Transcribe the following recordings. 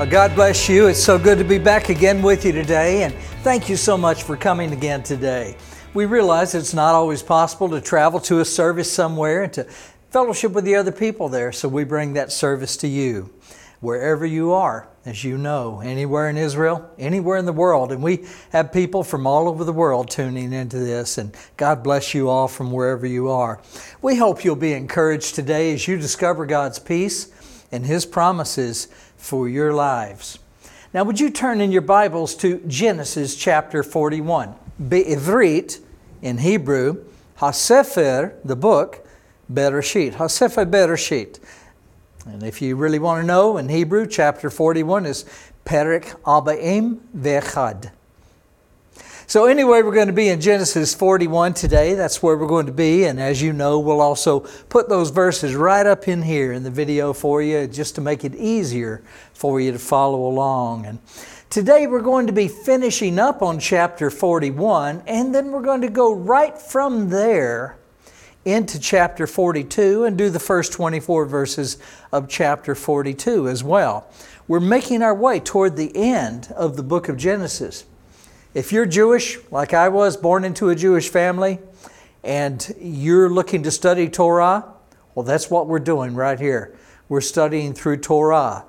Well, God bless you. It's so good to be back again with you today, and thank you so much for coming again today. We realize it's not always possible to travel to a service somewhere and to fellowship with the other people there, so we bring that service to you wherever you are, as you know, anywhere in Israel, anywhere in the world. And we have people from all over the world tuning into this, and God bless you all from wherever you are. We hope you'll be encouraged today as you discover God's peace and His promises for your lives. Now, would you turn in your Bibles to Genesis chapter 41? Be'ivrit, in Hebrew, HaSefer, the book, Bereshit. HaSefer Bereshit. And if you really want to know, in Hebrew, chapter 41 is Perek Abaim Vechad. So, anyway, we're going to be in Genesis 41 today. That's where we're going to be. And as you know, we'll also put those verses right up in here in the video for you just to make it easier for you to follow along. And today we're going to be finishing up on chapter 41, and then we're going to go right from there into chapter 42 and do the first 24 verses of chapter 42 as well. We're making our way toward the end of the book of Genesis. If you're Jewish, like I was, born into a Jewish family, and you're looking to study Torah, well, that's what we're doing right here. We're studying through Torah.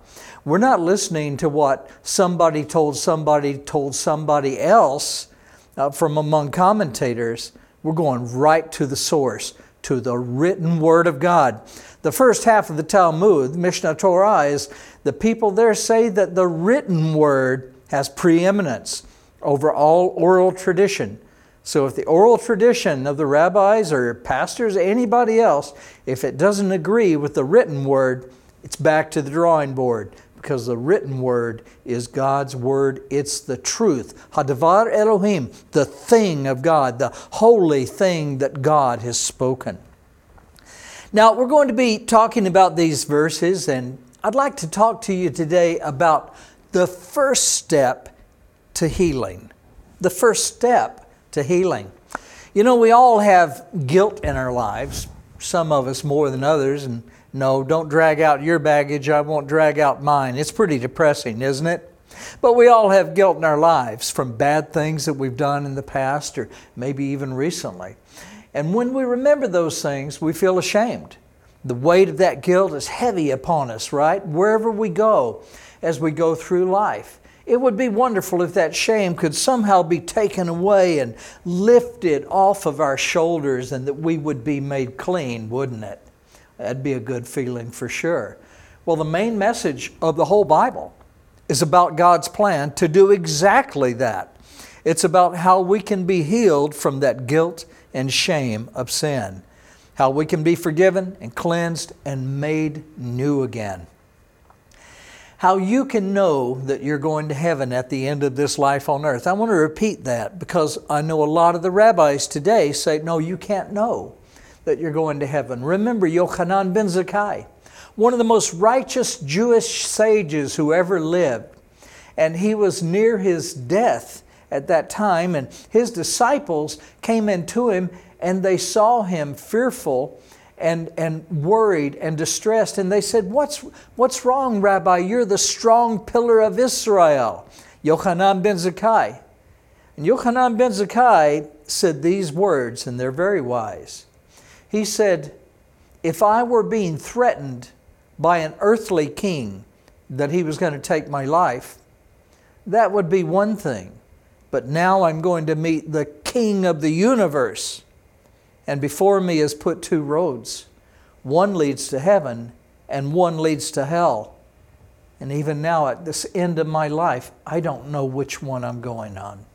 We're not listening to what somebody told somebody told somebody else uh, from among commentators. We're going right to the source, to the written Word of God. The first half of the Talmud, Mishnah Torah, is the people there say that the written Word has preeminence over all oral tradition. So if the oral tradition of the rabbis or pastors, anybody else, if it doesn't agree with the written word, it's back to the drawing board because the written word is God's word. It's the truth. Hadavar Elohim, the thing of God, the holy thing that God has spoken. Now, we're going to be talking about these verses, and I'd like to talk to you today about the first step to healing, the first step to healing. You know, we all have guilt in our lives, some of us more than others, and no, don't drag out your baggage, I won't drag out mine. It's pretty depressing, isn't it? But we all have guilt in our lives from bad things that we've done in the past or maybe even recently. And when we remember those things, we feel ashamed. The weight of that guilt is heavy upon us, right? Wherever we go as we go through life. It would be wonderful if that shame could somehow be taken away and lifted off of our shoulders and that we would be made clean, wouldn't it? That'd be a good feeling for sure. Well, the main message of the whole Bible is about God's plan to do exactly that. It's about how we can be healed from that guilt and shame of sin, how we can be forgiven and cleansed and made new again how you can know that you're going to heaven at the end of this life on earth. I want to repeat that because I know a lot of the rabbis today say, no, you can't know that you're going to heaven. Remember Yochanan ben Zakkai, one of the most righteous Jewish sages who ever lived. And he was near his death at that time, and his disciples came into him and they saw him fearful and, and worried and distressed. And they said, what's, what's wrong, Rabbi? You're the strong pillar of Israel. Yochanan ben Zakkai. And Yochanan ben Zakkai said these words, and they're very wise. He said, If I were being threatened by an earthly king that he was going to take my life, that would be one thing. But now I'm going to meet the king of the universe and before me is put two roads. One leads to heaven, and one leads to hell. And even now, at this end of my life, I don't know which one I'm going on.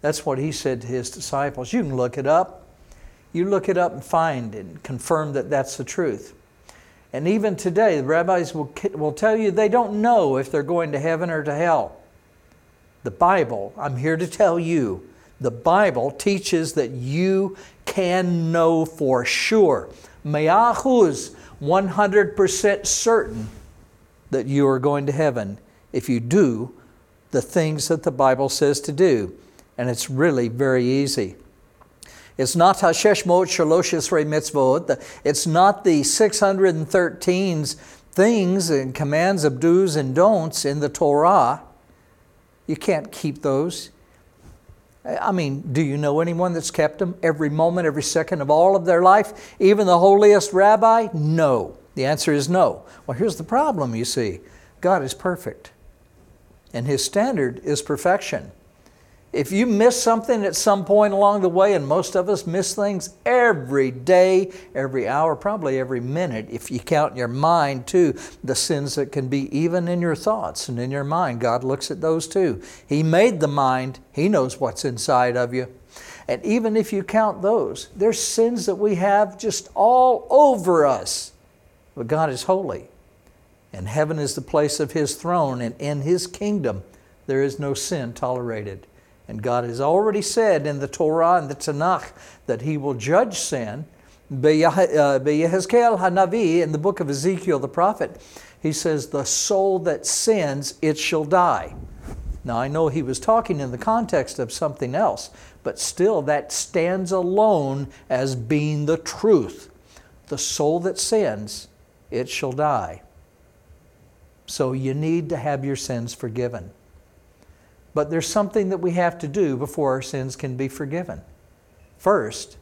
That's what he said to his disciples. You can look it up. You look it up and find and confirm that that's the truth. And even today, the rabbis will, will tell you they don't know if they're going to heaven or to hell. The Bible, I'm here to tell you, the Bible teaches that you can know for sure. Mayahuz, 100% certain that you are going to heaven if you do the things that the Bible says to do. And it's really very easy. It's not Hasheshmot Shalosh Esrei Mitzvot. It's not the 613 things and commands of do's and don'ts in the Torah. You can't keep those. I mean, do you know anyone that's kept them every moment, every second of all of their life? Even the holiest rabbi? No. The answer is no. Well, here's the problem, you see God is perfect, and His standard is perfection. If you miss something at some point along the way, and most of us miss things every day, every hour, probably every minute, if you count in your mind too, the sins that can be even in your thoughts and in your mind, God looks at those too. He made the mind, He knows what's inside of you. And even if you count those, there's sins that we have just all over us. But God is holy, and heaven is the place of His throne, and in His kingdom there is no sin tolerated. And God has already said in the Torah and the Tanakh that He will judge sin. Uh, Yehezkel Hanavi, in the book of Ezekiel the prophet, he says, The soul that sins, it shall die. Now, I know he was talking in the context of something else, but still that stands alone as being the truth. The soul that sins, it shall die. So you need to have your sins forgiven. But there's something that we have to do before our sins can be forgiven. First,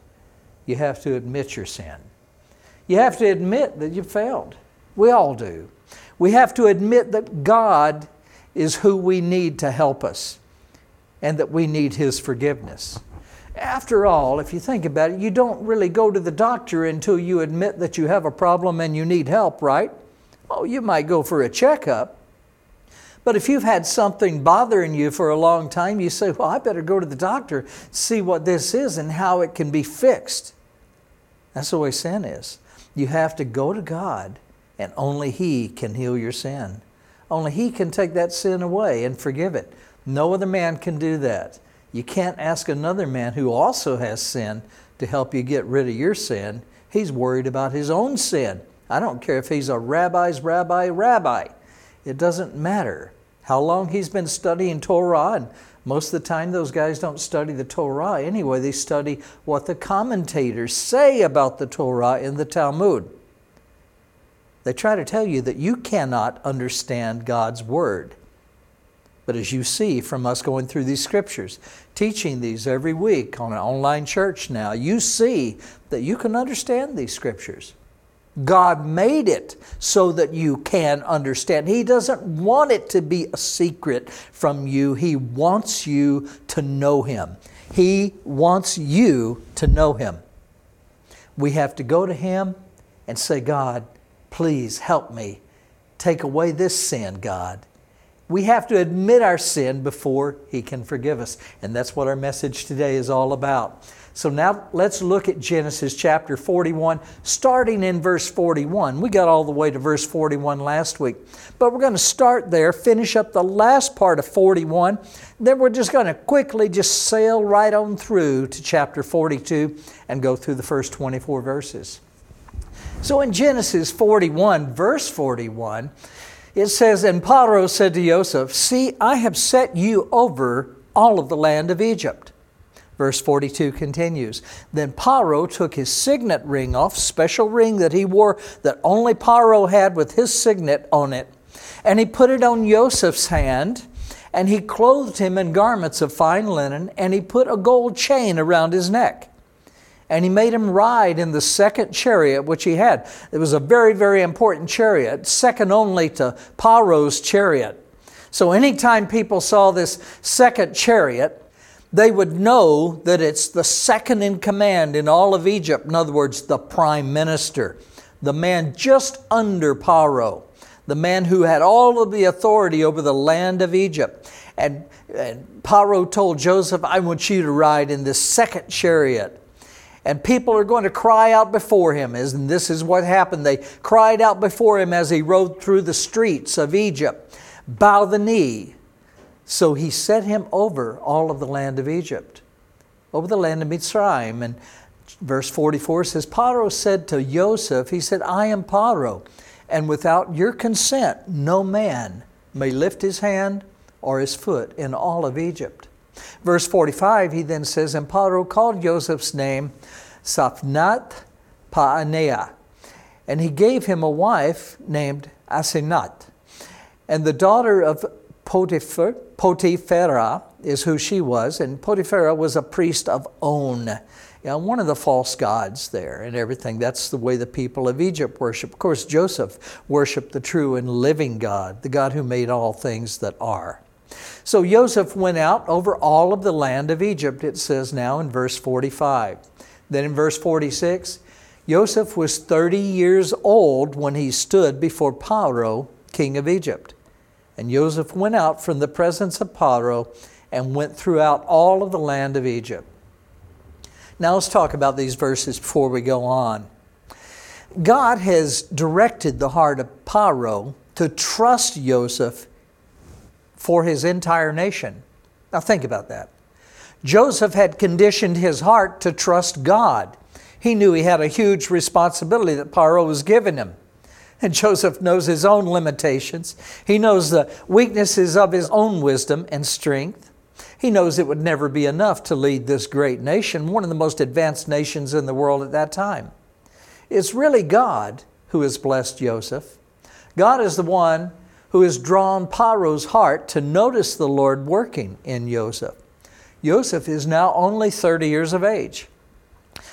you have to admit your sin. You have to admit that you failed. We all do. We have to admit that God is who we need to help us and that we need His forgiveness. After all, if you think about it, you don't really go to the doctor until you admit that you have a problem and you need help, right? Oh, you might go for a checkup, but if you've had something bothering you for a long time, you say, Well, I better go to the doctor, see what this is and how it can be fixed. That's the way sin is. You have to go to God, and only He can heal your sin. Only He can take that sin away and forgive it. No other man can do that. You can't ask another man who also has sin to help you get rid of your sin. He's worried about his own sin. I don't care if he's a rabbi's rabbi, rabbi. It doesn't matter how long he's been studying Torah. And most of the time, those guys don't study the Torah anyway, they study what the commentators say about the Torah in the Talmud. They try to tell you that you cannot understand God's Word. But as you see from us going through these scriptures, teaching these every week on an online church now, you see that you can understand these scriptures. God made it so that you can understand. He doesn't want it to be a secret from you. He wants you to know Him. He wants you to know Him. We have to go to Him and say, God, please help me. Take away this sin, God. We have to admit our sin before He can forgive us. And that's what our message today is all about. So now let's look at Genesis chapter 41, starting in verse 41. We got all the way to verse 41 last week, but we're going to start there, finish up the last part of 41. Then we're just going to quickly just sail right on through to chapter 42 and go through the first 24 verses. So in Genesis 41, verse 41, it says, And Paro said to Joseph, See, I have set you over all of the land of Egypt. Verse 42 continues Then Paro took his signet ring off, special ring that he wore that only Paro had with his signet on it, and he put it on Joseph's hand, and he clothed him in garments of fine linen, and he put a gold chain around his neck. And he made him ride in the second chariot which he had. It was a very, very important chariot, second only to Paro's chariot. So anytime people saw this second chariot, they would know that it's the second in command in all of Egypt. In other words, the prime minister, the man just under Paro, the man who had all of the authority over the land of Egypt. And, and Paro told Joseph, I want you to ride in this second chariot. And people are going to cry out before him. And this is what happened. They cried out before him as he rode through the streets of Egypt. Bow the knee so he set him over all of the land of Egypt, over the land of Mitzrayim. And verse 44 says, Paro said to Joseph, He said, I am Paro, and without your consent, no man may lift his hand or his foot in all of Egypt. Verse 45, he then says, And Paro called Joseph's name Safnat Paaneah. And he gave him a wife named Asenath. And the daughter of Potiphar, is who she was, and Potipharah was a priest of On, you know, one of the false gods there and everything. That's the way the people of Egypt worship. Of course, Joseph worshiped the true and living God, the God who made all things that are. So Joseph went out over all of the land of Egypt, it says now in verse 45. Then in verse 46, Joseph was 30 years old when he stood before Pharaoh, king of Egypt. And Joseph went out from the presence of Pharaoh and went throughout all of the land of Egypt. Now let's talk about these verses before we go on. God has directed the heart of Pharaoh to trust Joseph for his entire nation. Now think about that. Joseph had conditioned his heart to trust God. He knew he had a huge responsibility that Pharaoh was giving him. And Joseph knows his own limitations. He knows the weaknesses of his own wisdom and strength. He knows it would never be enough to lead this great nation, one of the most advanced nations in the world at that time. It's really God who has blessed Joseph. God is the one who has drawn Pharaoh's heart to notice the Lord working in Joseph. Joseph is now only 30 years of age.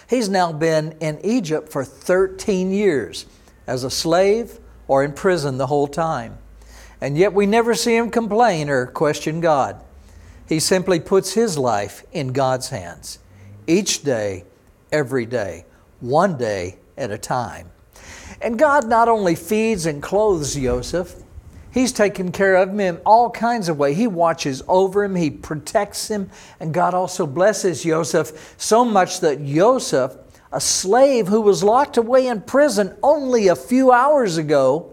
He's now been in Egypt for 13 years as a slave or in prison the whole time. And yet we never see him complain or question God. He simply puts his life in God's hands each day, every day, one day at a time. And God not only feeds and clothes Joseph, He's taken care of him in all kinds of ways. He watches over him, he protects him, and God also blesses Joseph so much that Joseph a slave who was locked away in prison only a few hours ago,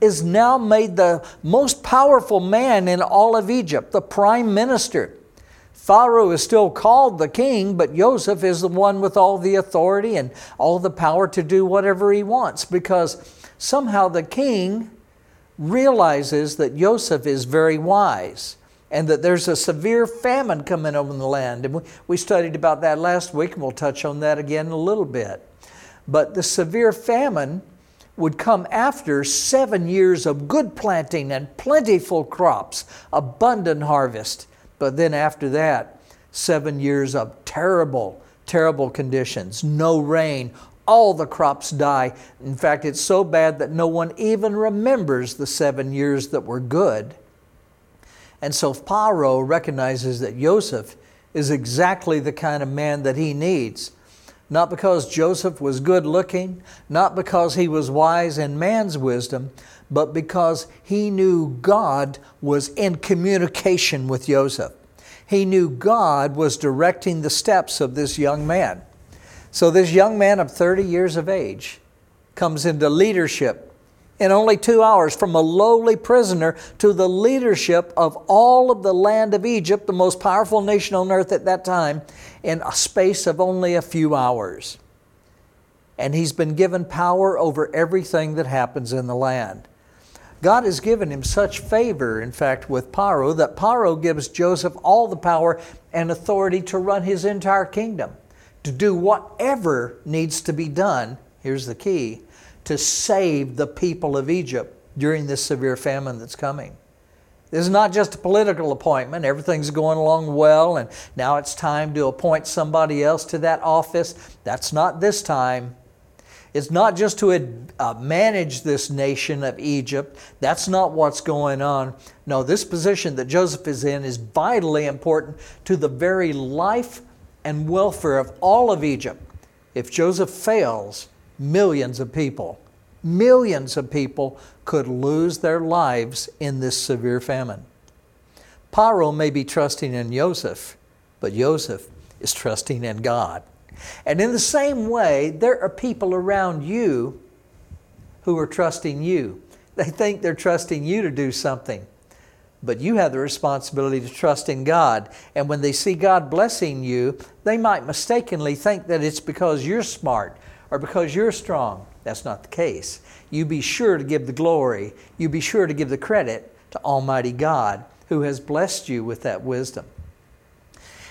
is now made the most powerful man in all of Egypt, the prime minister. Pharaoh is still called the king, but Joseph is the one with all the authority and all the power to do whatever he wants because somehow the king realizes that Joseph is very wise and that there's a severe famine coming over the land. And we, we studied about that last week, and we'll touch on that again in a little bit. But the severe famine would come after seven years of good planting and plentiful crops, abundant harvest. But then after that, seven years of terrible, terrible conditions, no rain, all the crops die. In fact, it's so bad that no one even remembers the seven years that were good. And so Pharaoh recognizes that Joseph is exactly the kind of man that he needs. Not because Joseph was good looking, not because he was wise in man's wisdom, but because he knew God was in communication with Joseph. He knew God was directing the steps of this young man. So, this young man of 30 years of age comes into leadership in only two hours from a lowly prisoner to the leadership of all of the land of Egypt, the most powerful nation on earth at that time, in a space of only a few hours. And he's been given power over everything that happens in the land. God has given him such favor, in fact, with Paro, that Paro gives Joseph all the power and authority to run his entire kingdom, to do whatever needs to be done. Here's the key to save the people of Egypt during this severe famine that's coming. This is not just a political appointment. Everything's going along well, and now it's time to appoint somebody else to that office. That's not this time. It's not just to uh, manage this nation of Egypt. That's not what's going on. No, this position that Joseph is in is vitally important to the very life and welfare of all of Egypt. If Joseph fails, millions of people, millions of people could lose their lives in this severe famine. Pharaoh may be trusting in Joseph, but Joseph is trusting in God. And in the same way, there are people around you who are trusting you. They think they're trusting you to do something, but you have the responsibility to trust in God. And when they see God blessing you, they might mistakenly think that it's because you're smart or because you're strong. That's not the case. You be sure to give the glory, you be sure to give the credit to Almighty God who has blessed you with that wisdom.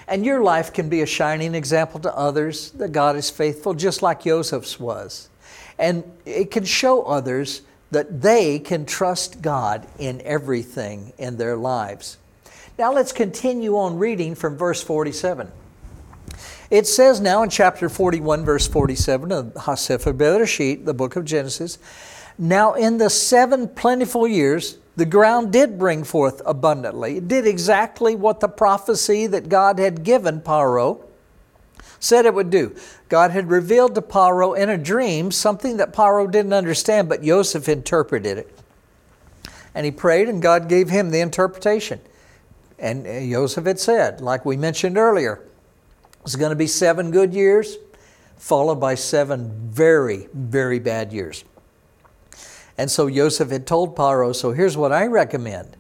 And your life can be a shining example to others that God is faithful, just like Joseph's was. And it can show others that they can trust God in everything in their lives. Now let's continue on reading from verse 47. It says now in chapter 41, verse 47 of Hasefer Bereshit, the book of Genesis, Now in the seven plentiful years, the ground did bring forth abundantly. It did exactly what the prophecy that God had given Paro said it would do. God had revealed to Paro in a dream something that Paro didn't understand, but Joseph interpreted it. And he prayed, and God gave him the interpretation. And uh, Joseph had said, like we mentioned earlier, it's going to be seven good years, followed by seven very, very bad years. And so Joseph had told Paro, so here's what I recommend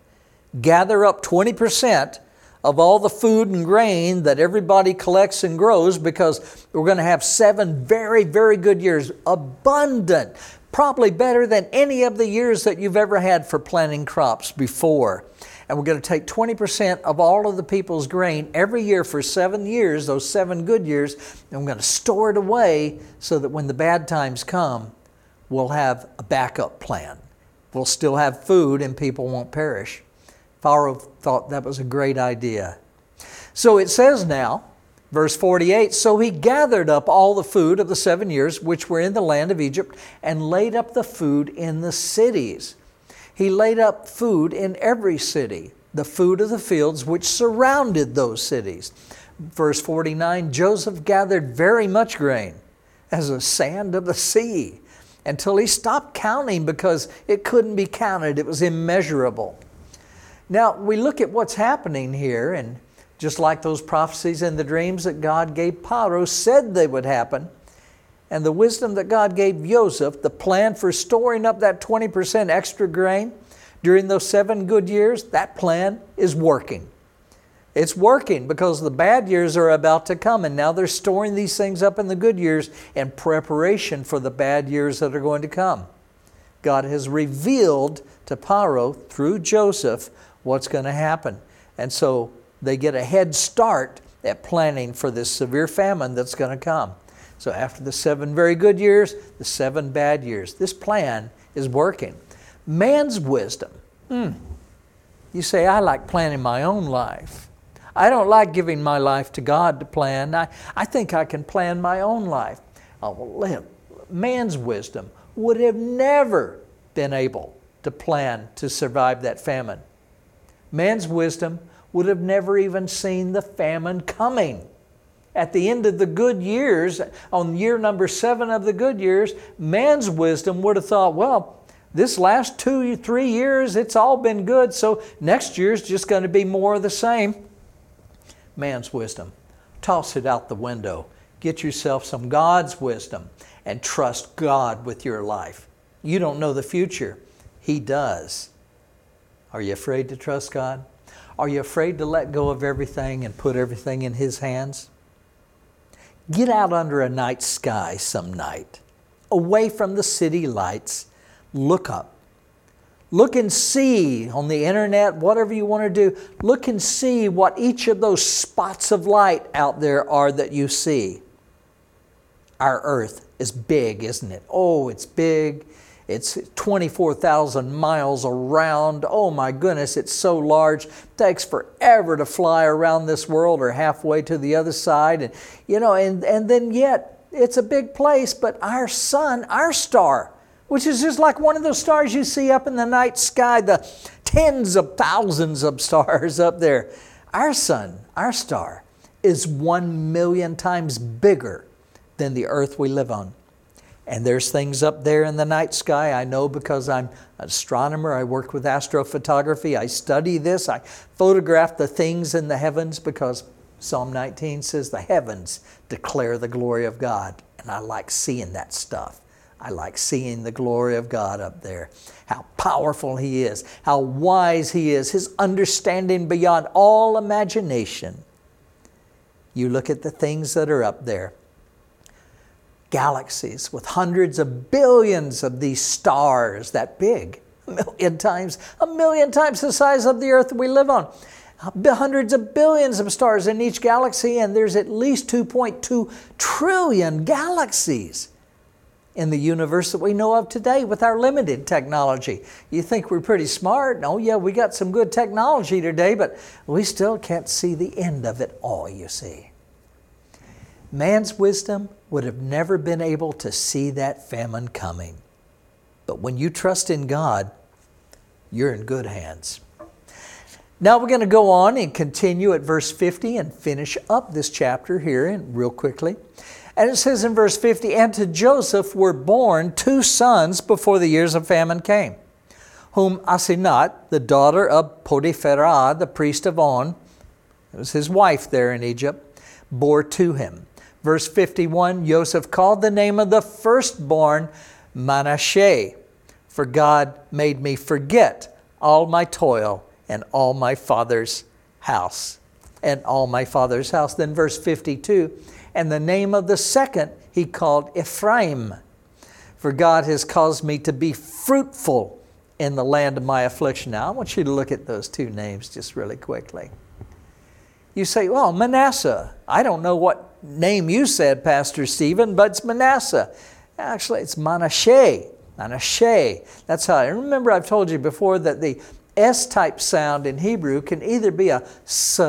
gather up 20% of all the food and grain that everybody collects and grows because we're going to have seven very, very good years, abundant, probably better than any of the years that you've ever had for planting crops before. And we're going to take 20% of all of the people's grain every year for seven years, those seven good years, and we're going to store it away so that when the bad times come, we'll have a backup plan. We'll still have food and people won't perish. Pharaoh thought that was a great idea. So it says now, verse 48 So he gathered up all the food of the seven years which were in the land of Egypt and laid up the food in the cities. He laid up food in every city, the food of the fields which surrounded those cities. Verse 49 Joseph gathered very much grain as the sand of the sea until he stopped counting because it couldn't be counted, it was immeasurable. Now, we look at what's happening here, and just like those prophecies and the dreams that God gave Paro said they would happen, and the wisdom that God gave Joseph, the plan for storing up that 20% extra grain during those seven good years, that plan is working. It's working because the bad years are about to come, and now they're storing these things up in the good years in preparation for the bad years that are going to come. God has revealed to Paro through Joseph what's going to happen. And so they get a head start at planning for this severe famine that's going to come. So after the seven very good years, the seven bad years. This plan is working. Man's wisdom. Hmm. You say, I like planning my own life. I don't like giving my life to God to plan. I, I think I can plan my own life. Oh, man's wisdom would have never been able to plan to survive that famine. Man's wisdom would have never even seen the famine coming. At the end of the good years, on year number seven of the good years, man's wisdom would have thought, well, this last two, three years, it's all been good, so next year's just going to be more of the same man's wisdom. Toss it out the window. Get yourself some God's wisdom and trust God with your life. You don't know the future, He does. Are you afraid to trust God? Are you afraid to let go of everything and put everything in His hands? Get out under a night sky some night, away from the city lights. Look up Look and see on the internet, whatever you want to do, look and see what each of those spots of light out there are that you see. Our earth is big, isn't it? Oh, it's big. It's 24,000 miles around. Oh my goodness, it's so large. It takes forever to fly around this world or halfway to the other side. And, you know, and, and then yet it's a big place, but our sun, our star, which is just like one of those stars you see up in the night sky, the tens of thousands of stars up there. Our sun, our star, is one million times bigger than the earth we live on. And there's things up there in the night sky. I know because I'm an astronomer. I work with astrophotography. I study this. I photograph the things in the heavens because Psalm 19 says the heavens declare the glory of God. And I like seeing that stuff. I like seeing the glory of God up there. How powerful He is, how wise He is, His understanding beyond all imagination. You look at the things that are up there galaxies with hundreds of billions of these stars that big, a million times, a million times the size of the earth we live on. Hundreds of billions of stars in each galaxy, and there's at least 2.2 trillion galaxies. in the universe that we know of today with our limited technology. You think we're pretty smart? Oh, yeah, we got some good technology today, but we still can't see the end of it all, you see. Man's wisdom would have never been able to see that famine coming. But when you trust in God, you're in good hands. Now we're going to go on and continue at verse 50 and finish up this chapter here and real quickly. And it says in verse 50, And to Joseph were born two sons before the years of famine came, whom Asenat, the daughter of Potipharah, the priest of On, it was his wife there in Egypt, bore to him. Verse 51, Joseph called the name of the firstborn Manasseh, for God made me forget all my toil and all my father's house. And all my father's house. Then verse 52, and the name of the second he called Ephraim. For God has caused me to be fruitful in the land of my affliction. Now, I want you to look at those two names just really quickly. You say, well, Manasseh. I don't know what name you said, Pastor Stephen, but it's Manasseh. Actually, it's Manasseh. Manasseh. That's how I remember I've told you before that the S type sound in Hebrew can either be a S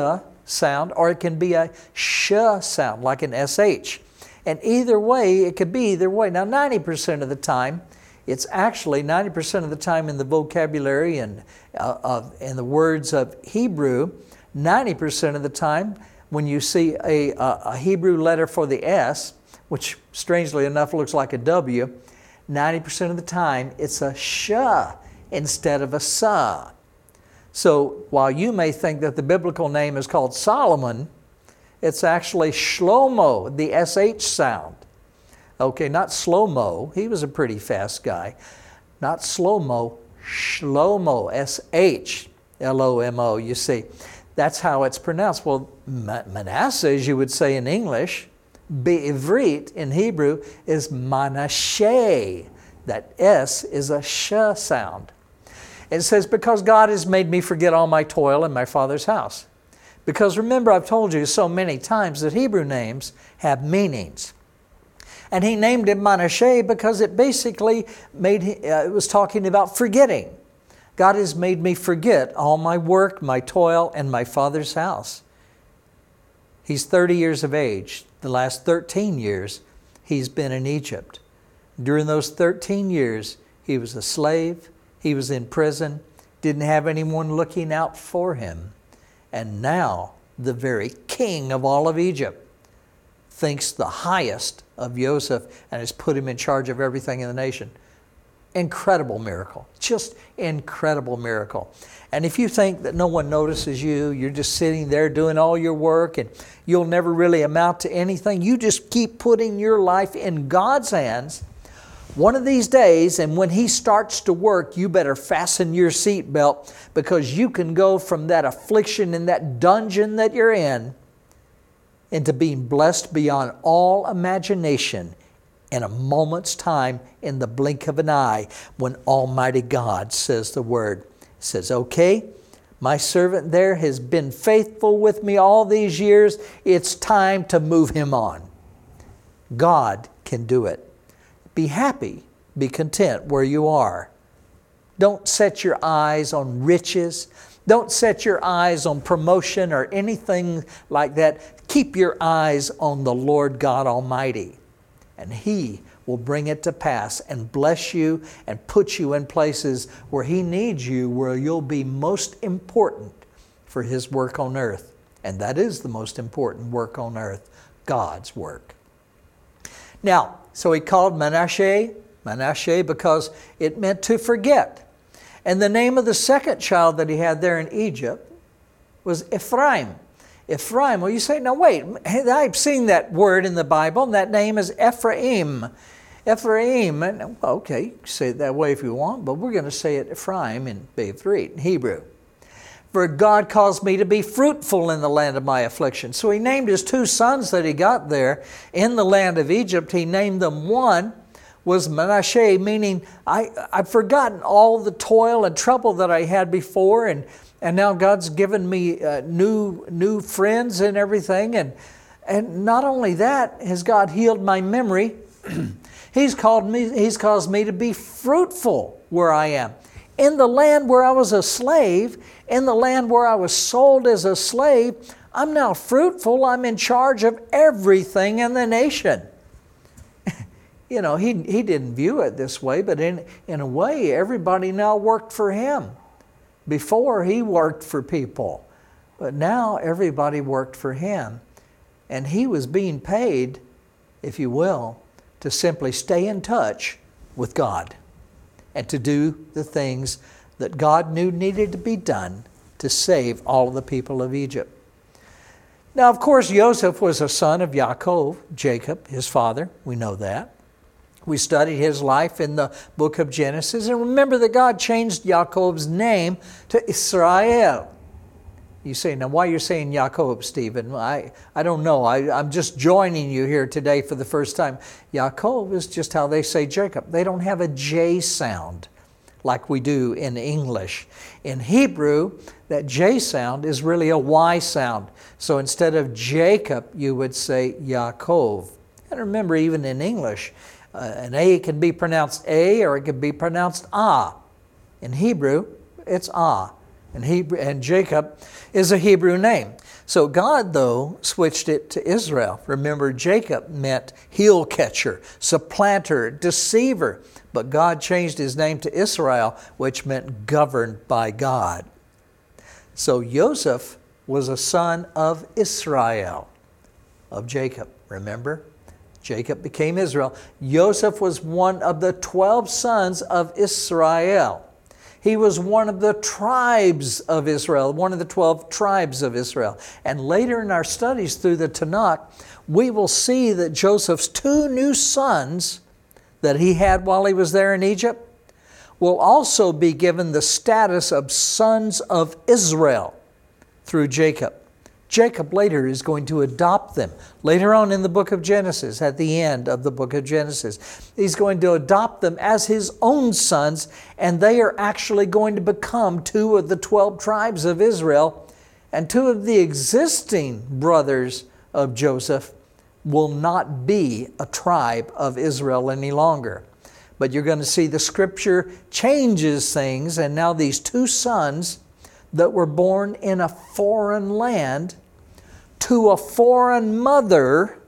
sound or it can be a sh sound, like an sh. And either way, it could be either way. Now, 90% of the time, it's actually 90% of the time in the vocabulary and uh, of, in the words of Hebrew, 90% of the time when you see a, a Hebrew letter for the S, which strangely enough looks like a W, 90% of the time it's a sh instead of a sa. So while you may think that the biblical name is called Solomon, it's actually Shlomo, the SH sound. Okay, not slow mo. He was a pretty fast guy. Not slow mo, Shlomo, S H L O M O. You see, that's how it's pronounced. Well, Manasseh, as you would say in English, Be'ivrit in Hebrew is Manasseh. That S is a sh sound. It says, Because God has made me forget all my toil in my Father's house. Because remember, I've told you so many times that Hebrew names have meanings. And he named it Manasseh because it basically made, uh, it was talking about forgetting. God has made me forget all my work, my toil, and my father's house. He's 30 years of age. The last 13 years, he's been in Egypt. During those 13 years, he was a slave, he was in prison, didn't have anyone looking out for him. And now, the very king of all of Egypt thinks the highest of Joseph and has put him in charge of everything in the nation. Incredible miracle. Just incredible miracle. And if you think that no one notices you, you're just sitting there doing all your work and you'll never really amount to anything, you just keep putting your life in God's hands one of these days, and when he starts to work, you better fasten your seatbelt because you can go from that affliction in that dungeon that you're in into being blessed beyond all imagination in a moment's time, in the blink of an eye, when Almighty God says the word. says, Okay, my servant there has been faithful with me all these years. It's time to move him on. God can do it. Be happy, be content where you are. Don't set your eyes on riches. Don't set your eyes on promotion or anything like that. Keep your eyes on the Lord God Almighty, and He will bring it to pass and bless you and put you in places where He needs you, where you'll be most important for His work on earth. And that is the most important work on earth God's work. Now, so he called Manasseh Manasseh because it meant to forget. And the name of the second child that he had there in Egypt was Ephraim. Ephraim, well, you say, now wait, I've seen that word in the Bible, and that name is Ephraim. Ephraim, and, okay, say it that way if you want, but we're going to say it Ephraim in Be'ivrit, in Hebrew. For God caused me to be fruitful in the land of my affliction. So he named his two sons that he got there in the land of Egypt. He named them one was Manasseh, meaning I, I've forgotten all the toil and trouble that I had before, and, and now God's given me uh, new, new friends and everything. And, and not only that, has God healed my memory, He's called me, He's caused me to be fruitful where I am. In the land where I was a slave, in the land where I was sold as a slave, I'm now fruitful. I'm in charge of everything in the nation. you know, he, he didn't view it this way, but in, in a way, everybody now worked for him. Before, he worked for people, but now everybody worked for him. And he was being paid, if you will, to simply stay in touch with God and to do the things that God knew needed to be done to save all the people of Egypt. Now, of course, Joseph was a son of Yaakov, Jacob, his father. We know that. We studied his life in the book of Genesis. And remember that God changed Jacob's name to Israel. You say, now why you're saying Jacob, Stephen? I, I don't know. I, I'm just joining you here today for the first time. Jacob is just how they say Jacob. They don't have a J sound like we do in English. In Hebrew, that J sound is really a Y sound. So instead of Jacob, you would say Yaakov. And remember, even in English, uh, an A can be pronounced A or it can be pronounced Ah. In Hebrew, it's Ah. And, Hebrew, and Jacob is a Hebrew name. So God, though, switched it to Israel. Remember, Jacob meant heel catcher, supplanter, deceiver. But God changed his name to Israel, which meant governed by God. So Joseph was a son of Israel, of Jacob. Remember? Jacob became Israel. Joseph was one of the 12 sons of Israel. He was one of the tribes of Israel, one of the 12 tribes of Israel. And later in our studies through the Tanakh, we will see that Joseph's two new sons that he had while he was there in Egypt will also be given the status of sons of Israel through Jacob. Jacob later is going to adopt them. Later on in the book of Genesis, at the end of the book of Genesis, he's going to adopt them as his own sons, and they are actually going to become two of the 12 tribes of Israel. And two of the existing brothers of Joseph will not be a tribe of Israel any longer. But you're going to see the scripture changes things, and now these two sons that were born in a foreign land to a foreign mother.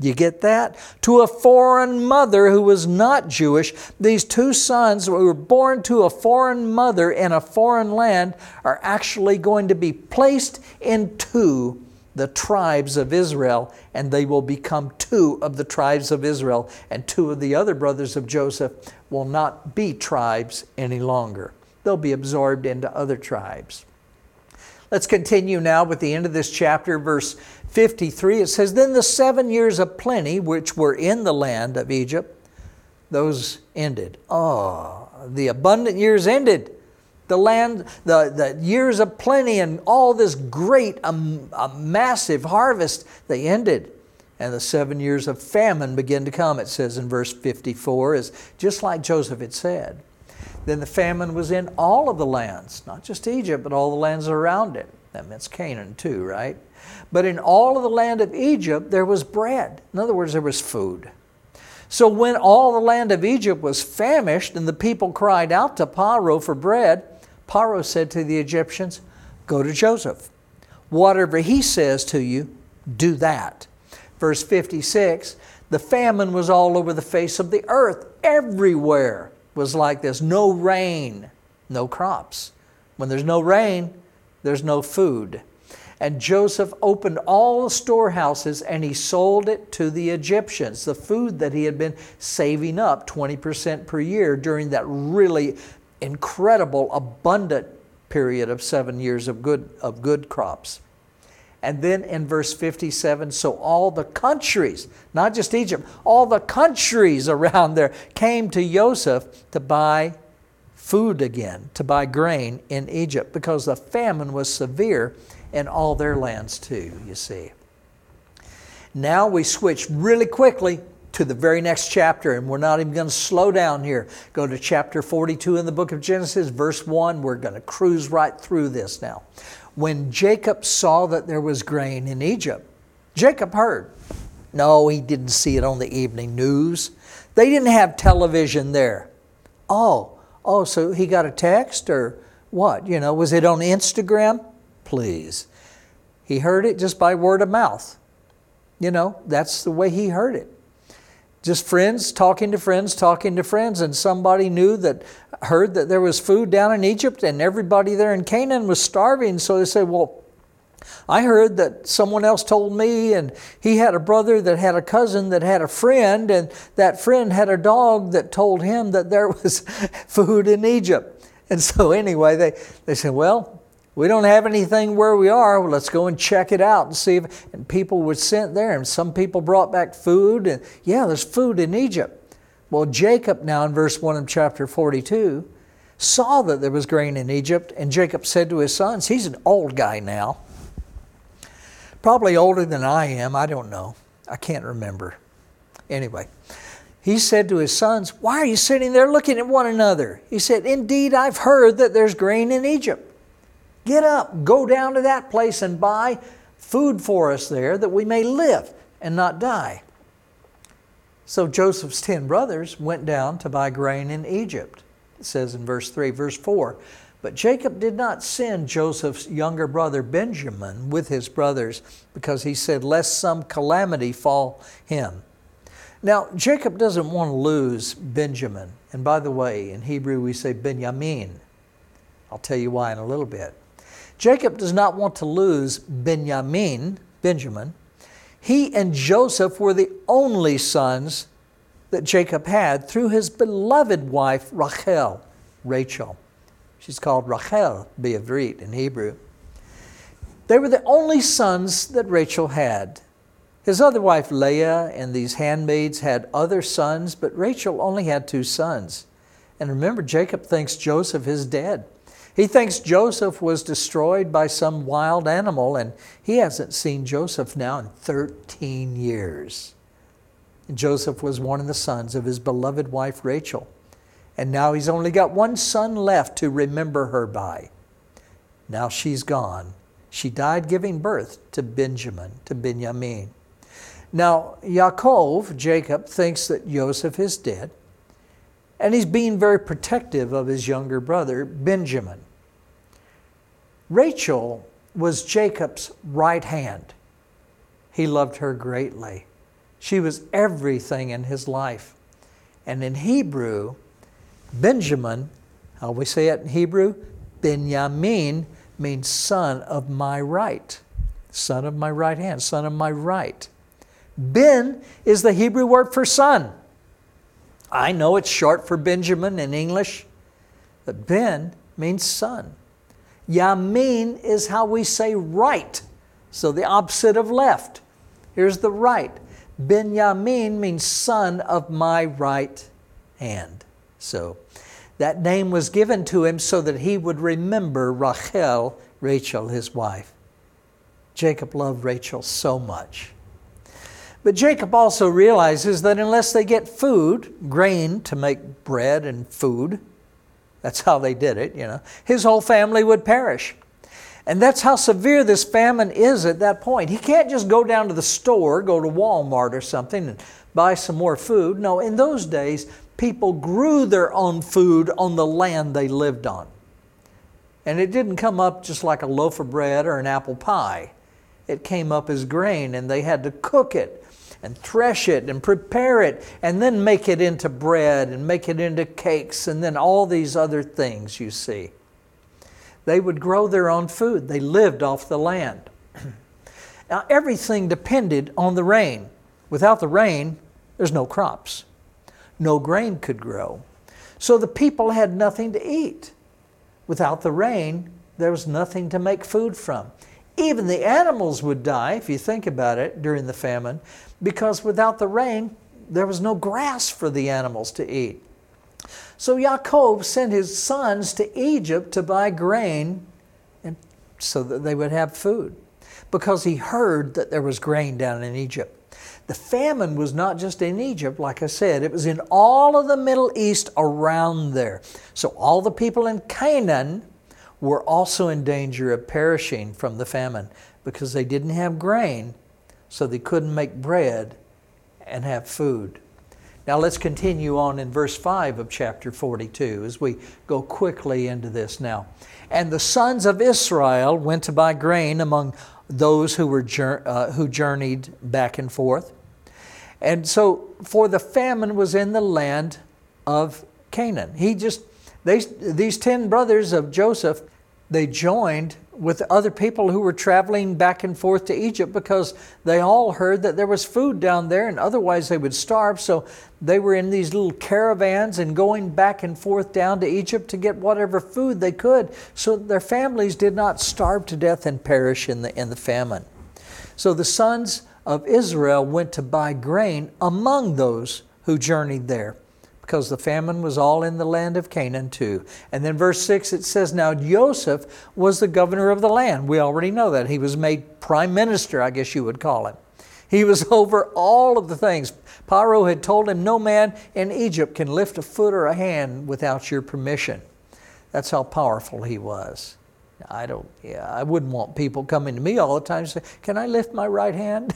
You get that? To a foreign mother who was not Jewish. These two sons who were born to a foreign mother in a foreign land are actually going to be placed into the tribes of Israel, and they will become two of the tribes of Israel, and two of the other brothers of Joseph will not be tribes any longer. They'll be absorbed into other tribes. Let's continue now with the end of this chapter, verse 53. It says, Then the seven years of plenty which were in the land of Egypt, those ended. Oh, the abundant years ended. The land, the, the years of plenty and all this great, um, a massive harvest, they ended. And the seven years of famine began to come, it says in verse 54, is just like Joseph had said. Then the famine was in all of the lands, not just Egypt, but all the lands around it. That means Canaan too, right? But in all of the land of Egypt, there was bread. In other words, there was food. So when all the land of Egypt was famished and the people cried out to Pharaoh for bread, Pharaoh said to the Egyptians, Go to Joseph. Whatever he says to you, do that. Verse 56 The famine was all over the face of the earth, everywhere was like this no rain, no crops. When there's no rain, there's no food. And Joseph opened all the storehouses and he sold it to the Egyptians, the food that he had been saving up 20% per year during that really incredible, abundant period of seven years of good, of good crops. And then in verse 57, so all the countries, not just Egypt, all the countries around there came to Joseph to buy food again, to buy grain in Egypt, because the famine was severe in all their lands too, you see. Now we switch really quickly to the very next chapter, and we're not even going to slow down here. Go to chapter 42 in the book of Genesis, verse 1. We're going to cruise right through this now. When Jacob saw that there was grain in Egypt, Jacob heard. No, he didn't see it on the evening news. They didn't have television there. Oh, oh, so he got a text or what? You know, was it on Instagram? Please. He heard it just by word of mouth. You know, that's the way he heard it. Just friends talking to friends, talking to friends, and somebody knew that, heard that there was food down in Egypt and everybody there in Canaan was starving. So they said, Well, I heard that someone else told me, and he had a brother that had a cousin that had a friend, and that friend had a dog that told him that there was food in Egypt. And so, anyway, they, they said, Well, we don't have anything where we are. Well, let's go and check it out and see if. And people were sent there, and some people brought back food, and yeah, there's food in Egypt. Well, Jacob, now in verse 1 of chapter 42, saw that there was grain in Egypt, and Jacob said to his sons, He's an old guy now probably older than I am. I don't know. I can't remember. Anyway, he said to his sons, Why are you sitting there looking at one another? He said, Indeed, I've heard that there's grain in Egypt. Get up, go down to that place and buy food for us there that we may live and not die. So Joseph's ten brothers went down to buy grain in Egypt. It says in verse 3, verse 4 but Jacob did not send Joseph's younger brother Benjamin with his brothers because he said, Lest some calamity fall him. Now, Jacob doesn't want to lose Benjamin. And by the way, in Hebrew we say Binyamin. I'll tell you why in a little bit. Jacob does not want to lose Benjamin, Benjamin. He and Joseph were the only sons that Jacob had through his beloved wife Rachel, Rachel. She's called Rachel Be'avrit in Hebrew. They were the only sons that Rachel had. His other wife Leah and these handmaids had other sons, but Rachel only had two sons. And remember, Jacob thinks Joseph is dead. He thinks Joseph was destroyed by some wild animal, and he hasn't seen Joseph now in 13 years. Joseph was one of the sons of his beloved wife Rachel. And now he's only got one son left to remember her by. Now she's gone. She died giving birth to Benjamin, to Benjamin. Now, Yaakov, Jacob, thinks that Joseph is dead, and he's being very protective of his younger brother, Benjamin. Rachel was Jacob's right hand. He loved her greatly. She was everything in his life. And in Hebrew, Benjamin, how we say it in Hebrew? Benjamin means son of my right. Son of my right hand, son of my right. Ben is the Hebrew word for son. I know it's short for Benjamin in English, but Ben means son. Yamin is how we say right, so the opposite of left. Here's the right. Benjamin means son of my right hand. So that name was given to him so that he would remember Rachel, Rachel, his wife. Jacob loved Rachel so much. But Jacob also realizes that unless they get food, grain to make bread and food, that's how they did it, you know, his whole family would perish. And that's how severe this famine is at that point. He can't just go down to the store, go to Walmart or something, and buy some more food. No, in those days, people grew their own food on the land they lived on. And it didn't come up just like a loaf of bread or an apple pie. It came up as grain, and they had to cook it and thresh it and prepare it and then make it into bread and make it into cakes and then all these other things you see. They would grow their own food, they lived off the land. now, everything depended on the rain. Without the rain, there's no crops no grain could grow. So the people had nothing to eat. Without the rain, there was nothing to make food from. Even the animals would die, if you think about it, during the famine, because without the rain, there was no grass for the animals to eat. So Yaakov sent his sons to Egypt to buy grain and so that they would have food because he heard that there was grain down in Egypt. The famine was not just in Egypt, like I said, it was in all of the Middle East around there. So all the people in Canaan were also in danger of perishing from the famine because they didn't have grain, so they couldn't make bread and have food. Now let's continue on in verse 5 of chapter 42 as we go quickly into this now. And the sons of Israel went to buy grain among those who, were, uh, who journeyed back and forth. And so, for the famine was in the land of Canaan. He just, they, these 10 brothers of Joseph, they joined with other people who were traveling back and forth to Egypt because they all heard that there was food down there and otherwise they would starve. So they were in these little caravans and going back and forth down to Egypt to get whatever food they could so their families did not starve to death and perish in the, in the famine. So the sons of Israel went to buy grain among those who journeyed there because the famine was all in the land of Canaan too. And then verse 6 it says, Now Joseph was the governor of the land. We already know that. He was made prime minister, I guess you would call him. He was over all of the things. Pharaoh had told him, No man in Egypt can lift a foot or a hand without your permission. That's how powerful he was. I don't, yeah, I wouldn't want people coming to me all the time and say, Can I lift my right hand?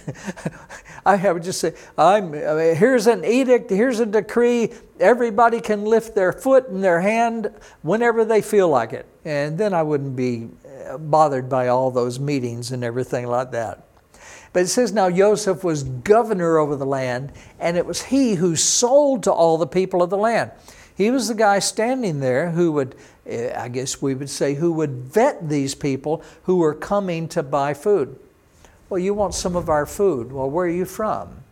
I would just say, I'm, I mean, Here's an edict, here's a decree. Everybody can lift their foot and their hand whenever they feel like it. And then I wouldn't be uh, bothered by all those meetings and everything like that. But it says now Joseph was governor over the land, and it was he who sold to all the people of the land. He was the guy standing there who would, eh, I guess we would say, who would vet these people who were coming to buy food. Well, you want some of our food. Well, where are you from?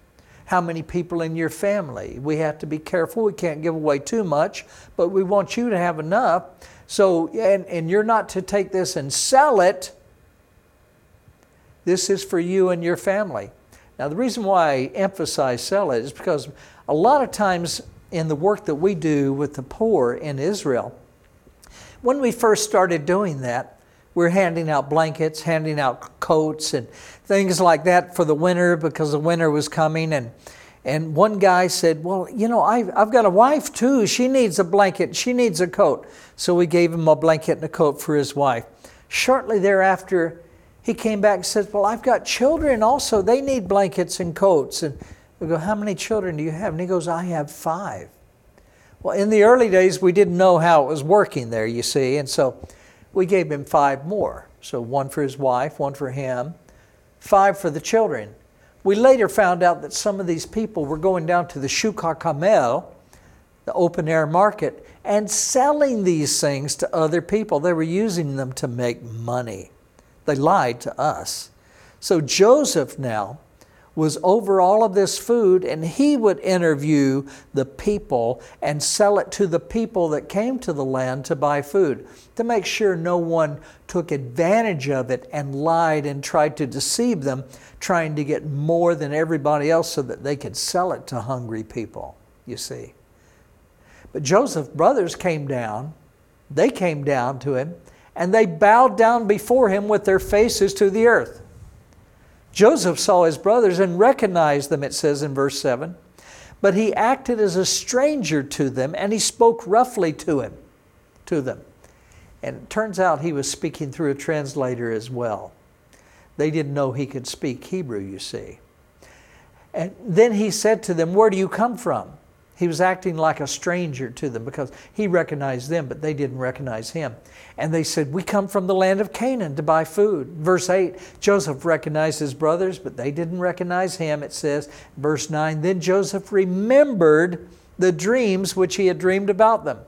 How many people in your family? We have to be careful. We can't give away too much, but we want you to have enough. So, and, and you're not to take this and sell it. This is for you and your family. Now, the reason why I emphasize sell it is because a lot of times in the work that we do with the poor in Israel. When we first started doing that, we are handing out blankets, handing out coats, and things like that for the winter because the winter was coming. And, and one guy said, Well, you know, I've, I've got a wife too. She needs a blanket, she needs a coat. So we gave him a blanket and a coat for his wife. Shortly thereafter, he came back and said, Well, I've got children also. They need blankets and coats. And we go, How many children do you have? And he goes, I have five. Well, in the early days, we didn't know how it was working there, you see, and so we gave him five more. So one for his wife, one for him, five for the children. We later found out that some of these people were going down to the Shuk HaCarmel, the open air market, and selling these things to other people. They were using them to make money. They lied to us. So Joseph now was over all of this food, and he would interview the people and sell it to the people that came to the land to buy food to make sure no one took advantage of it and lied and tried to deceive them, trying to get more than everybody else so that they could sell it to hungry people, you see. But Joseph's brothers came down, they came down to him, and they bowed down before him with their faces to the earth. Joseph saw his brothers and recognized them, it says in verse 7. But he acted as a stranger to them and he spoke roughly to him, to them. And it turns out he was speaking through a translator as well. They didn't know he could speak Hebrew, you see. And then he said to them, Where do you come from? He was acting like a stranger to them because he recognized them, but they didn't recognize him. And they said, We come from the land of Canaan to buy food. Verse 8 Joseph recognized his brothers, but they didn't recognize him. It says, verse 9 Then Joseph remembered the dreams which he had dreamed about them.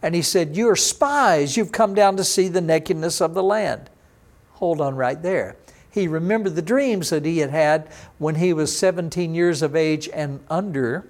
And he said, You are spies. You've come down to see the nakedness of the land. Hold on right there. He remembered the dreams that he had had when he was 17 years of age and under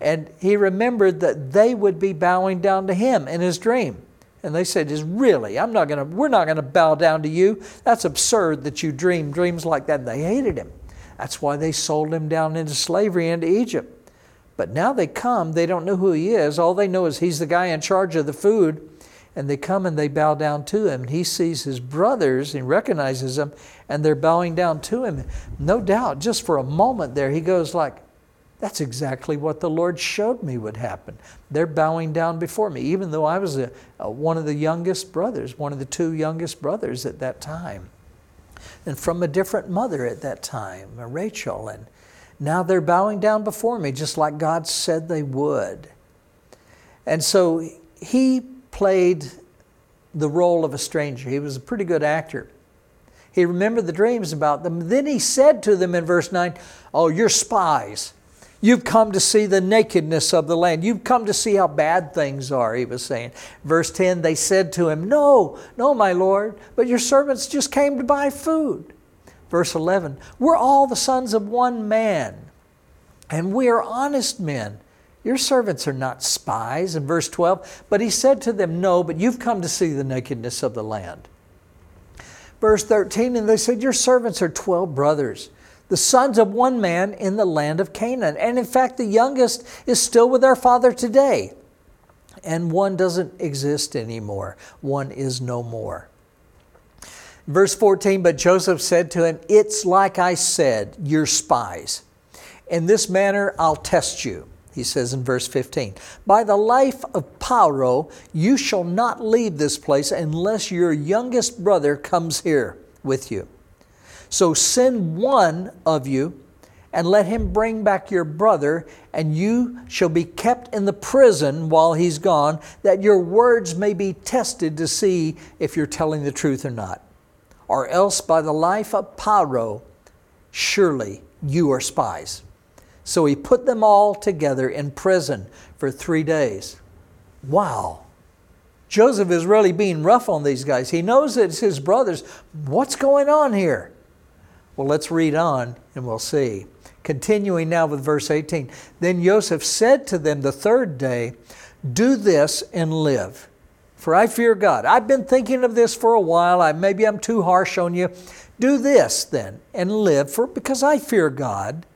and he remembered that they would be bowing down to him in his dream. And they said, "Is really? I'm not to. We're not to bow down to you. That's absurd that you dream dreams like that." And they hated him. That's why they sold him down into slavery into Egypt. But now they come. They don't know who he is. All they know is he's the guy in charge of the food. And they come and they bow down to him. He sees his brothers and recognizes them, and they're bowing down to him. No doubt, just for a moment there, he goes like, that's exactly what the Lord showed me would happen. They're bowing down before me, even though I was a, a, one of the youngest brothers, one of the two youngest brothers at that time. And from a different mother at that time, Rachel. And, now they're bowing down before me, just like God said they would. And so he played the role of a stranger. He was a pretty good actor. He remembered the dreams about them. Then he said to them in verse 9, Oh, you're spies. You've come to see the nakedness of the land. You've come to see how bad things are, he was saying. Verse 10 They said to him, No, no, my Lord, but your servants just came to buy food. Verse 11 We're all the sons of one man, and we are honest men. Your servants are not spies. In verse 12, but he said to them, No, but you've come to see the nakedness of the land. Verse 13, and they said, Your servants are 12 brothers, the sons of one man in the land of Canaan. And in fact, the youngest is still with our father today. And one doesn't exist anymore, one is no more. Verse 14, but Joseph said to him, It's like I said, you're spies. In this manner I'll test you he says in verse 15. By the life of Pharaoh, you shall not leave this place unless your youngest brother comes here with you. So send one of you and let him bring back your brother, and you shall be kept in the prison while he's gone, that your words may be tested to see if you're telling the truth or not. Or else, by the life of Pharaoh, surely you are spies. So he put them all together in prison for three days. Wow. Joseph is really being rough on these guys. He knows it's his brothers. What's going on here? Well, let's read on and we'll see. Continuing now with verse 18. Then Joseph said to them the third day, Do this and live. For I fear God. I've been thinking of this for a while. I, maybe I'm too harsh on you. Do this then and live, for because I fear God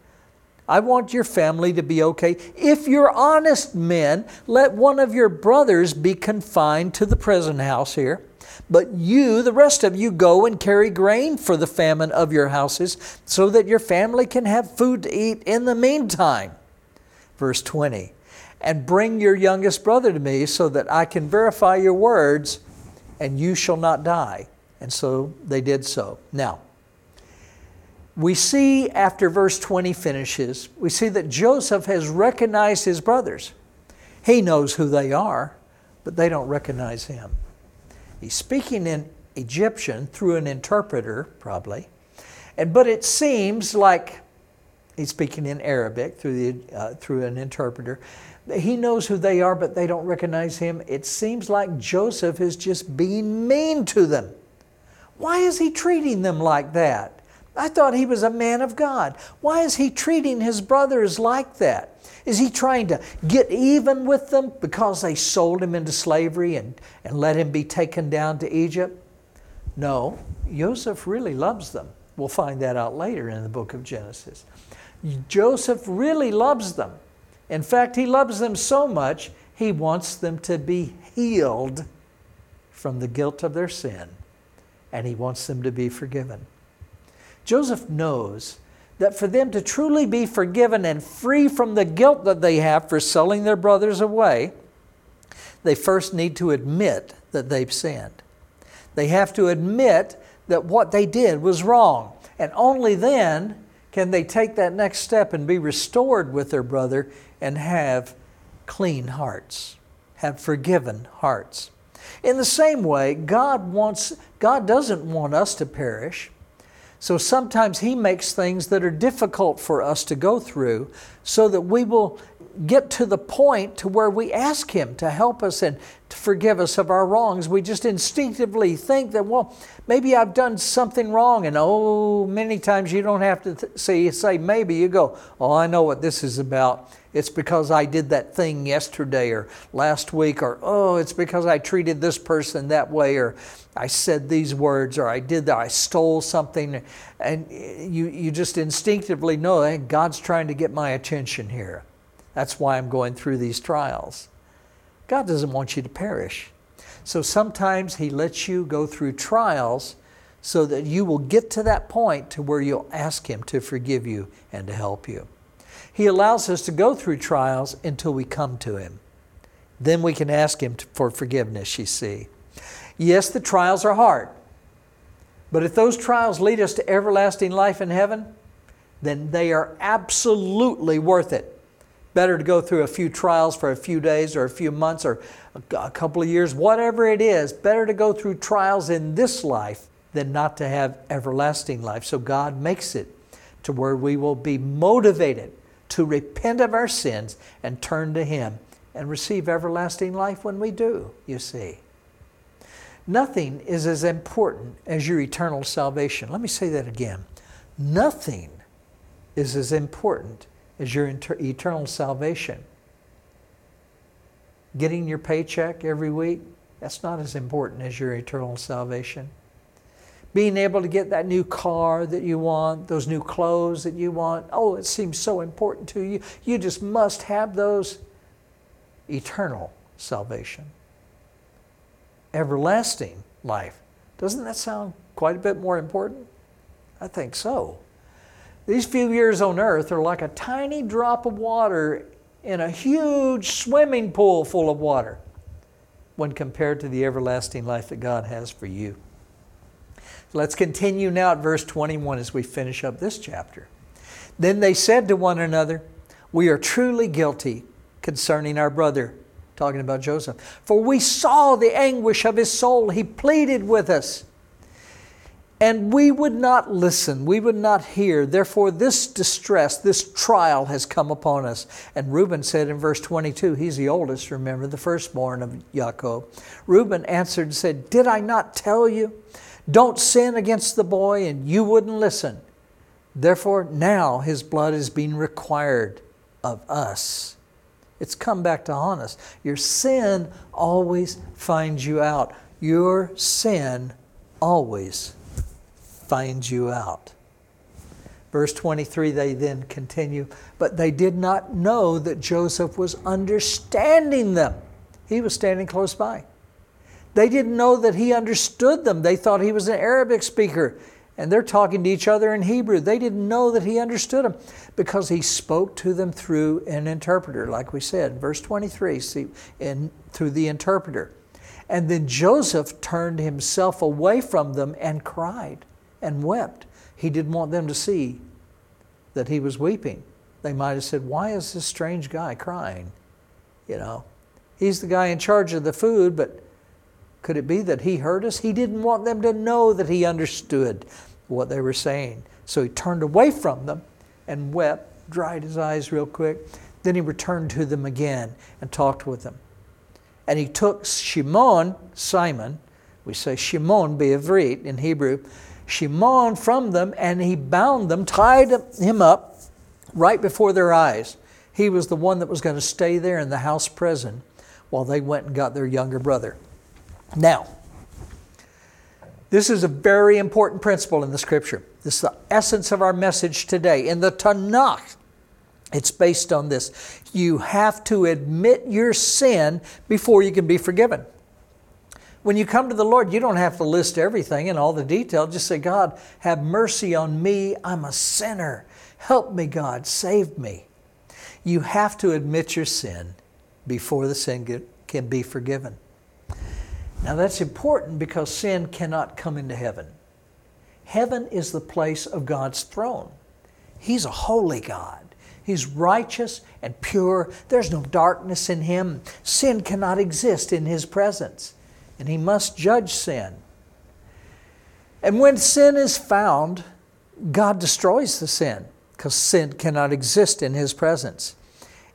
I want your family to be okay. If you're honest men, let one of your brothers be confined to the prison house here. But you, the rest of you, go and carry grain for the famine of your houses, so that your family can have food to eat in the meantime. Verse 20 And bring your youngest brother to me, so that I can verify your words, and you shall not die. And so they did so. Now, we see after verse 20 finishes, we see that Joseph has recognized his brothers. He knows who they are, but they don't recognize him. He's speaking in Egyptian through an interpreter, probably. And, but it seems like he's speaking in Arabic through, the, uh, through an interpreter. He knows who they are, but they don't recognize him. It seems like Joseph is just being mean to them. Why is he treating them like that? I thought he was a man of God. Why is he treating his brothers like that? Is he trying to get even with them because they sold him into slavery and, and let him be taken down to Egypt? No, Joseph really loves them. We'll find that out later in the book of Genesis. Joseph really loves them. In fact, he loves them so much, he wants them to be healed from the guilt of their sin, and he wants them to be forgiven. Joseph knows that for them to truly be forgiven and free from the guilt that they have for selling their brothers away, they first need to admit that they've sinned. They have to admit that what they did was wrong. And only then can they take that next step and be restored with their brother and have clean hearts, have forgiven hearts. In the same way, God wants God doesn't want us to perish. So sometimes He makes things that are difficult for us to go through so that we will get to the point to where we ask Him to help us and to forgive us of our wrongs. We just instinctively think that, well, maybe I've done something wrong. And oh, many times you don't have to th- say, say maybe. You go, oh, I know what this is about. It's because I did that thing yesterday or last week, or oh, it's because I treated this person that way, or I said these words, or I did that, I stole something. And you, you just instinctively know hey, God's trying to get my attention here. That's why I'm going through these trials. God doesn't want you to perish. So sometimes He lets you go through trials so that you will get to that point to where you'll ask Him to forgive you and to help you. He allows us to go through trials until we come to Him. Then we can ask Him for forgiveness, you see. Yes, the trials are hard. But if those trials lead us to everlasting life in heaven, then they are absolutely worth it. Better to go through a few trials for a few days or a few months or a couple of years, whatever it is, better to go through trials in this life than not to have everlasting life. So God makes it to where we will be motivated to repent of our sins and turn to Him and receive everlasting life when we do, you see. Nothing is as important as your eternal salvation. Let me say that again. Nothing is as important as your inter- eternal salvation. Getting your paycheck every week, that's not as important as your eternal salvation. Being able to get that new car that you want, those new clothes that you want, oh, it seems so important to you. You just must have those eternal salvation. Everlasting life. Doesn't that sound quite a bit more important? I think so. These few years on earth are like a tiny drop of water in a huge swimming pool full of water when compared to the everlasting life that God has for you. Let's continue now at verse 21 as we finish up this chapter. Then they said to one another, We are truly guilty concerning our brother, talking about Joseph. For we saw the anguish of his soul. He pleaded with us. And we would not listen, we would not hear. Therefore, this distress, this trial has come upon us. And Reuben said in verse 22, he's the oldest, remember, the firstborn of Jacob. Reuben answered and said, Did I not tell you? Don't sin against the boy, and you wouldn't listen. Therefore, now his blood is being required of us. It's come back to haunt us. Your sin always finds you out. Your sin always finds you out. Verse 23, they then continue, but they did not know that Joseph was understanding them. He was standing close by. They didn't know that he understood them. They thought he was an Arabic speaker and they're talking to each other in Hebrew. They didn't know that he understood them because he spoke to them through an interpreter, like we said, verse 23, see, in, through the interpreter. And then Joseph turned himself away from them and cried and wept. He didn't want them to see that he was weeping. They might have said, Why is this strange guy crying? You know, he's the guy in charge of the food, but could it be that he heard us? He didn't want them to know that he understood what they were saying. So he turned away from them and wept, dried his eyes real quick. Then he returned to them again and talked with them. And he took Shimon, Simon, we say Shimon Be'avrit in Hebrew, Shimon from them, and he bound them, tied him up right before their eyes. He was the one that was going to stay there in the house prison while they went and got their younger brother. Now, this is a very important principle in the scripture. This is the essence of our message today. In the Tanakh, it's based on this. You have to admit your sin before you can be forgiven. When you come to the Lord, you don't have to list everything in all the detail. Just say, God, have mercy on me. I'm a sinner. Help me, God. Save me. You have to admit your sin before the sin can be forgiven. Now that's important because sin cannot come into heaven. Heaven is the place of God's throne. He's a holy God. He's righteous and pure. There's no darkness in Him. Sin cannot exist in His presence, and He must judge sin. And when sin is found, God destroys the sin because sin cannot exist in His presence.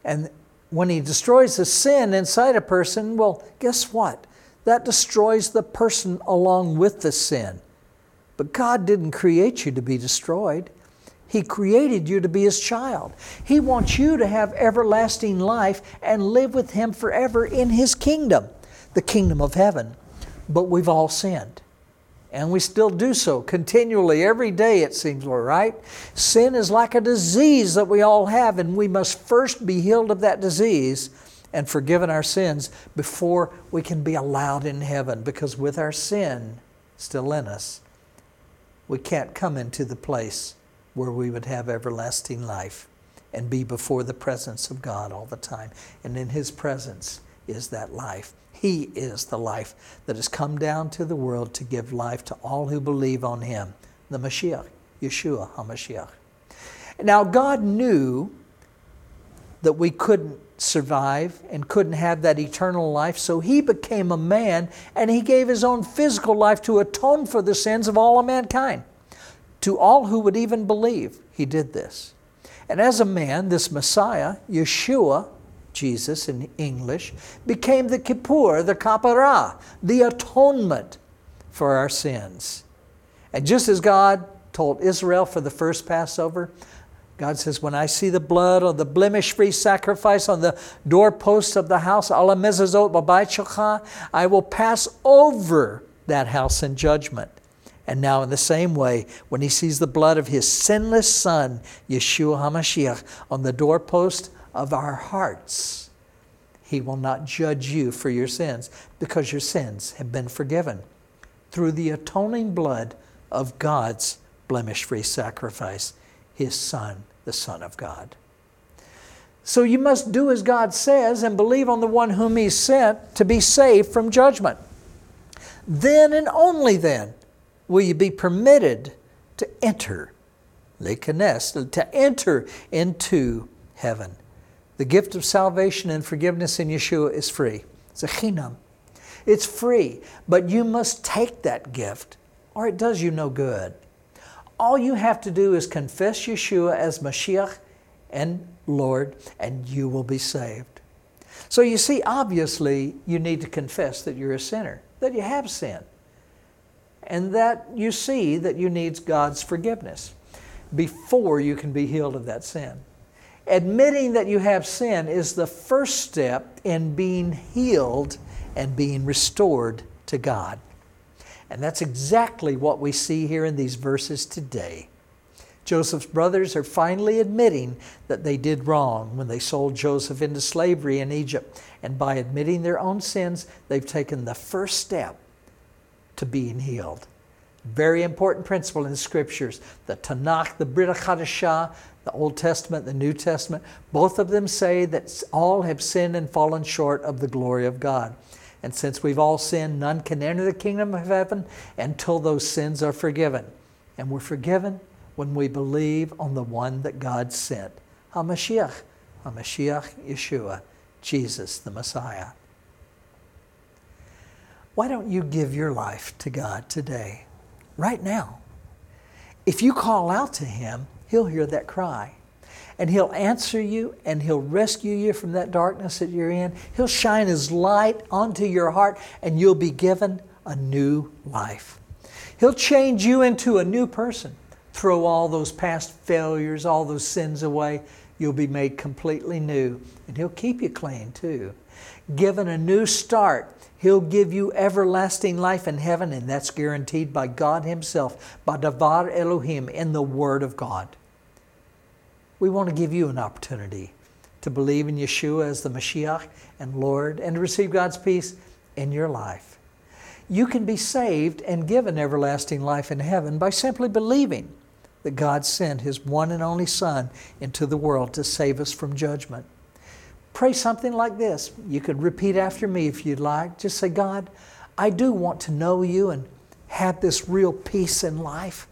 And when He destroys the sin inside a person, well, guess what? That destroys the person along with the sin. But God didn't create you to be destroyed. He created you to be His child. He wants you to have everlasting life and live with Him forever in His kingdom, the kingdom of heaven. But we've all sinned. And we still do so continually, every day, it seems, right? Sin is like a disease that we all have, and we must first be healed of that disease and forgiven our sins before we can be allowed in heaven. Because with our sin still in us, we can't come into the place where we would have everlasting life and be before the presence of God all the time. And in His presence is that life. He is the life that has come down to the world to give life to all who believe on Him, the Mashiach, Yeshua HaMashiach. Now, God knew that we couldn't survive and couldn't have that eternal life, so He became a man and He gave His own physical life to atone for the sins of all of mankind. To all who would even believe, He did this. And as a man, this Messiah, Yeshua, Jesus in English, became the kippur, the kapara, the atonement for our sins. And just as God told Israel for the first Passover, God says, When I see the blood on the blemish free sacrifice on the doorposts of the house, I will pass over that house in judgment. And now, in the same way, when he sees the blood of his sinless Son, Yeshua HaMashiach, on the doorpost of our hearts, he will not judge you for your sins because your sins have been forgiven through the atoning blood of God's blemish free sacrifice, his Son, the Son of God. So you must do as God says and believe on the one whom he sent to be saved from judgment. Then and only then will you be permitted to enter, lekenes, to enter into heaven. The gift of salvation and forgiveness in Yeshua is free. It's a chinam. It's free, but you must take that gift or it does you no good. All you have to do is confess Yeshua as Mashiach and Lord, and you will be saved. So you see, obviously, you need to confess that you're a sinner, that you have sinned and that you see that you need God's forgiveness before you can be healed of that sin. Admitting that you have sin is the first step in being healed and being restored to God. And that's exactly what we see here in these verses today. Joseph's brothers are finally admitting that they did wrong when they sold Joseph into slavery in Egypt. And by admitting their own sins, they've taken the first step to being healed. Very important principle in the scriptures. The Tanakh, the Brit Hadashah, the Old Testament, the New Testament, both of them say that all have sinned and fallen short of the glory of God. And since we've all sinned, none can enter the kingdom of heaven until those sins are forgiven. And we're forgiven when we believe on the one that God sent, HaMashiach, HaMashiach Yeshua, Jesus the Messiah. Why don't you give your life to God today, right now? If you call out to Him, He'll hear that cry. And He'll answer you and He'll rescue you from that darkness that you're in. He'll shine His light onto your heart and you'll be given a new life. He'll change you into a new person. Throw all those past failures, all those sins away. You'll be made completely new. And He'll keep you clean too. Given a new start He'll give you everlasting life in heaven, and that's guaranteed by God Himself, by Davar Elohim, in the Word of God. We want to give you an opportunity to believe in Yeshua as the Mashiach and Lord and to receive God's peace in your life. You can be saved and given everlasting life in heaven by simply believing that God sent His one and only Son into the world to save us from judgment. Pray something like this. You could repeat after me if you'd like. Just say, God, I do want to know you and have this real peace in life.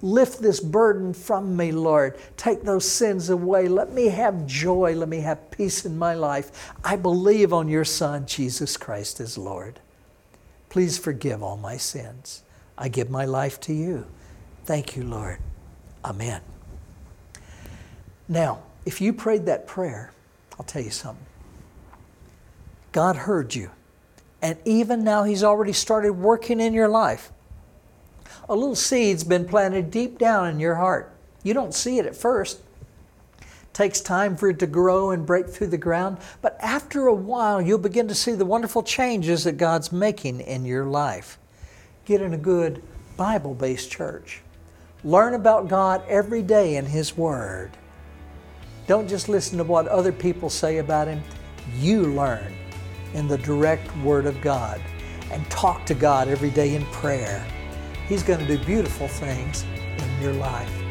Lift this burden from me, Lord. Take those sins away. Let me have joy. Let me have peace in my life. I believe on your Son, Jesus Christ, as Lord. Please forgive all my sins. I give my life to you. Thank you, Lord. Amen. Now, if you prayed that prayer, I'll tell you something. God heard you. And even now, He's already started working in your life. A little seed's been planted deep down in your heart. You don't see it at first. It takes time for it to grow and break through the ground, but after a while, you'll begin to see the wonderful changes that God's making in your life. Get in a good Bible based church. Learn about God every day in His Word. Don't just listen to what other people say about Him. You learn in the direct Word of God and talk to God every day in prayer. He's going to do beautiful things in your life.